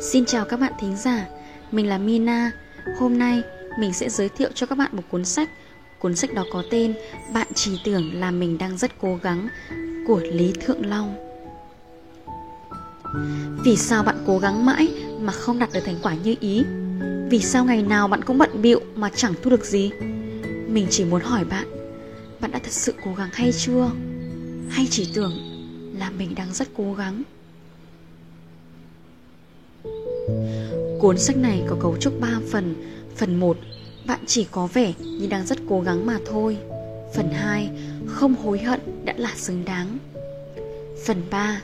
Xin chào các bạn thính giả, mình là Mina. Hôm nay mình sẽ giới thiệu cho các bạn một cuốn sách. Cuốn sách đó có tên Bạn chỉ tưởng là mình đang rất cố gắng của Lý Thượng Long. Vì sao bạn cố gắng mãi mà không đạt được thành quả như ý? Vì sao ngày nào bạn cũng bận bịu mà chẳng thu được gì? Mình chỉ muốn hỏi bạn, bạn đã thật sự cố gắng hay chưa? Hay chỉ tưởng là mình đang rất cố gắng? Cuốn sách này có cấu trúc 3 phần Phần 1 Bạn chỉ có vẻ như đang rất cố gắng mà thôi Phần 2 Không hối hận đã là xứng đáng Phần 3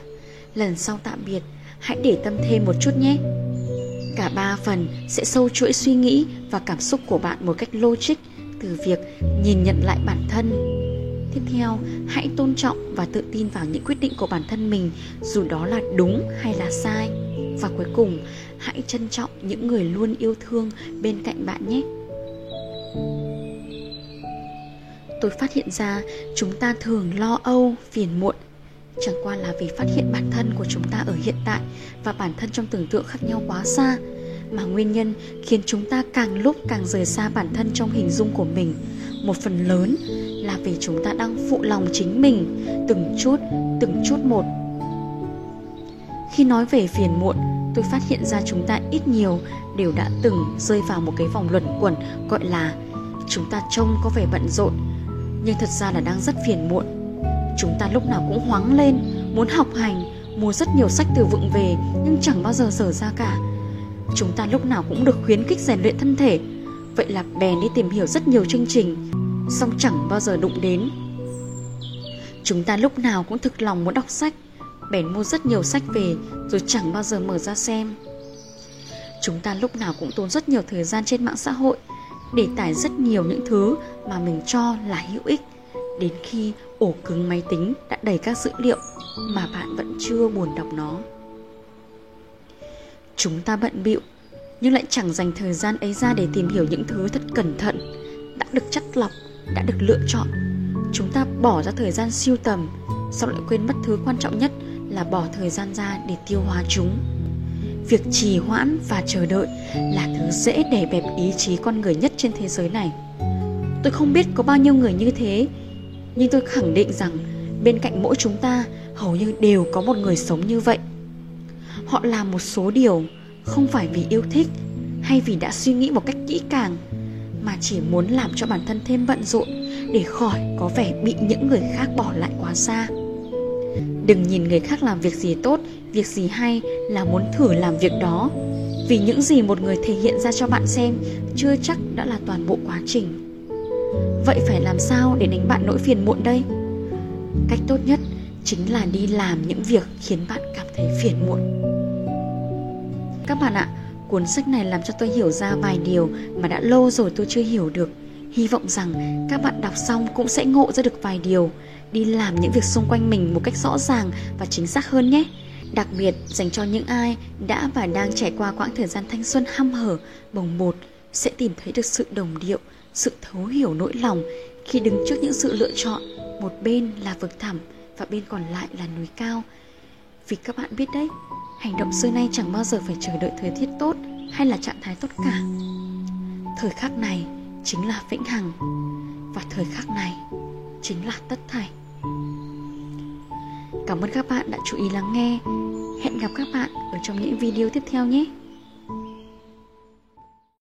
Lần sau tạm biệt Hãy để tâm thêm một chút nhé Cả ba phần sẽ sâu chuỗi suy nghĩ và cảm xúc của bạn một cách logic từ việc nhìn nhận lại bản thân. Tiếp theo, hãy tôn trọng và tự tin vào những quyết định của bản thân mình dù đó là đúng hay là sai. Và cuối cùng, hãy trân trọng những người luôn yêu thương bên cạnh bạn nhé. Tôi phát hiện ra chúng ta thường lo âu phiền muộn. Chẳng qua là vì phát hiện bản thân của chúng ta ở hiện tại và bản thân trong tưởng tượng khác nhau quá xa mà nguyên nhân khiến chúng ta càng lúc càng rời xa bản thân trong hình dung của mình. Một phần lớn là vì chúng ta đang phụ lòng chính mình từng chút từng chút một khi nói về phiền muộn, tôi phát hiện ra chúng ta ít nhiều đều đã từng rơi vào một cái vòng luẩn quẩn, gọi là chúng ta trông có vẻ bận rộn, nhưng thật ra là đang rất phiền muộn. Chúng ta lúc nào cũng hoáng lên, muốn học hành, mua rất nhiều sách từ vựng về, nhưng chẳng bao giờ dở ra cả. Chúng ta lúc nào cũng được khuyến khích rèn luyện thân thể, vậy là bèn đi tìm hiểu rất nhiều chương trình, song chẳng bao giờ đụng đến. Chúng ta lúc nào cũng thực lòng muốn đọc sách bèn mua rất nhiều sách về, rồi chẳng bao giờ mở ra xem. Chúng ta lúc nào cũng tốn rất nhiều thời gian trên mạng xã hội, để tải rất nhiều những thứ mà mình cho là hữu ích. Đến khi ổ cứng máy tính đã đầy các dữ liệu mà bạn vẫn chưa buồn đọc nó. Chúng ta bận bịu, nhưng lại chẳng dành thời gian ấy ra để tìm hiểu những thứ thật cẩn thận, đã được chắt lọc, đã được lựa chọn. Chúng ta bỏ ra thời gian siêu tầm sau lại quên mất thứ quan trọng nhất là bỏ thời gian ra để tiêu hóa chúng. Việc trì hoãn và chờ đợi là thứ dễ đè bẹp ý chí con người nhất trên thế giới này. Tôi không biết có bao nhiêu người như thế, nhưng tôi khẳng định rằng bên cạnh mỗi chúng ta, hầu như đều có một người sống như vậy. Họ làm một số điều không phải vì yêu thích hay vì đã suy nghĩ một cách kỹ càng, mà chỉ muốn làm cho bản thân thêm bận rộn để khỏi có vẻ bị những người khác bỏ lại quá xa đừng nhìn người khác làm việc gì tốt, việc gì hay là muốn thử làm việc đó. Vì những gì một người thể hiện ra cho bạn xem, chưa chắc đã là toàn bộ quá trình. Vậy phải làm sao để đánh bạn nỗi phiền muộn đây? Cách tốt nhất chính là đi làm những việc khiến bạn cảm thấy phiền muộn. Các bạn ạ, cuốn sách này làm cho tôi hiểu ra vài điều mà đã lâu rồi tôi chưa hiểu được hy vọng rằng các bạn đọc xong cũng sẽ ngộ ra được vài điều. Đi làm những việc xung quanh mình một cách rõ ràng và chính xác hơn nhé. Đặc biệt, dành cho những ai đã và đang trải qua quãng thời gian thanh xuân hăm hở, bồng bột, sẽ tìm thấy được sự đồng điệu, sự thấu hiểu nỗi lòng khi đứng trước những sự lựa chọn, một bên là vực thẳm và bên còn lại là núi cao. Vì các bạn biết đấy, hành động xưa nay chẳng bao giờ phải chờ đợi thời tiết tốt hay là trạng thái tốt cả. Thời khắc này chính là vĩnh hằng. Và thời khắc này chính là tất thảy. Cảm ơn các bạn đã chú ý lắng nghe. Hẹn gặp các bạn ở trong những video tiếp theo nhé.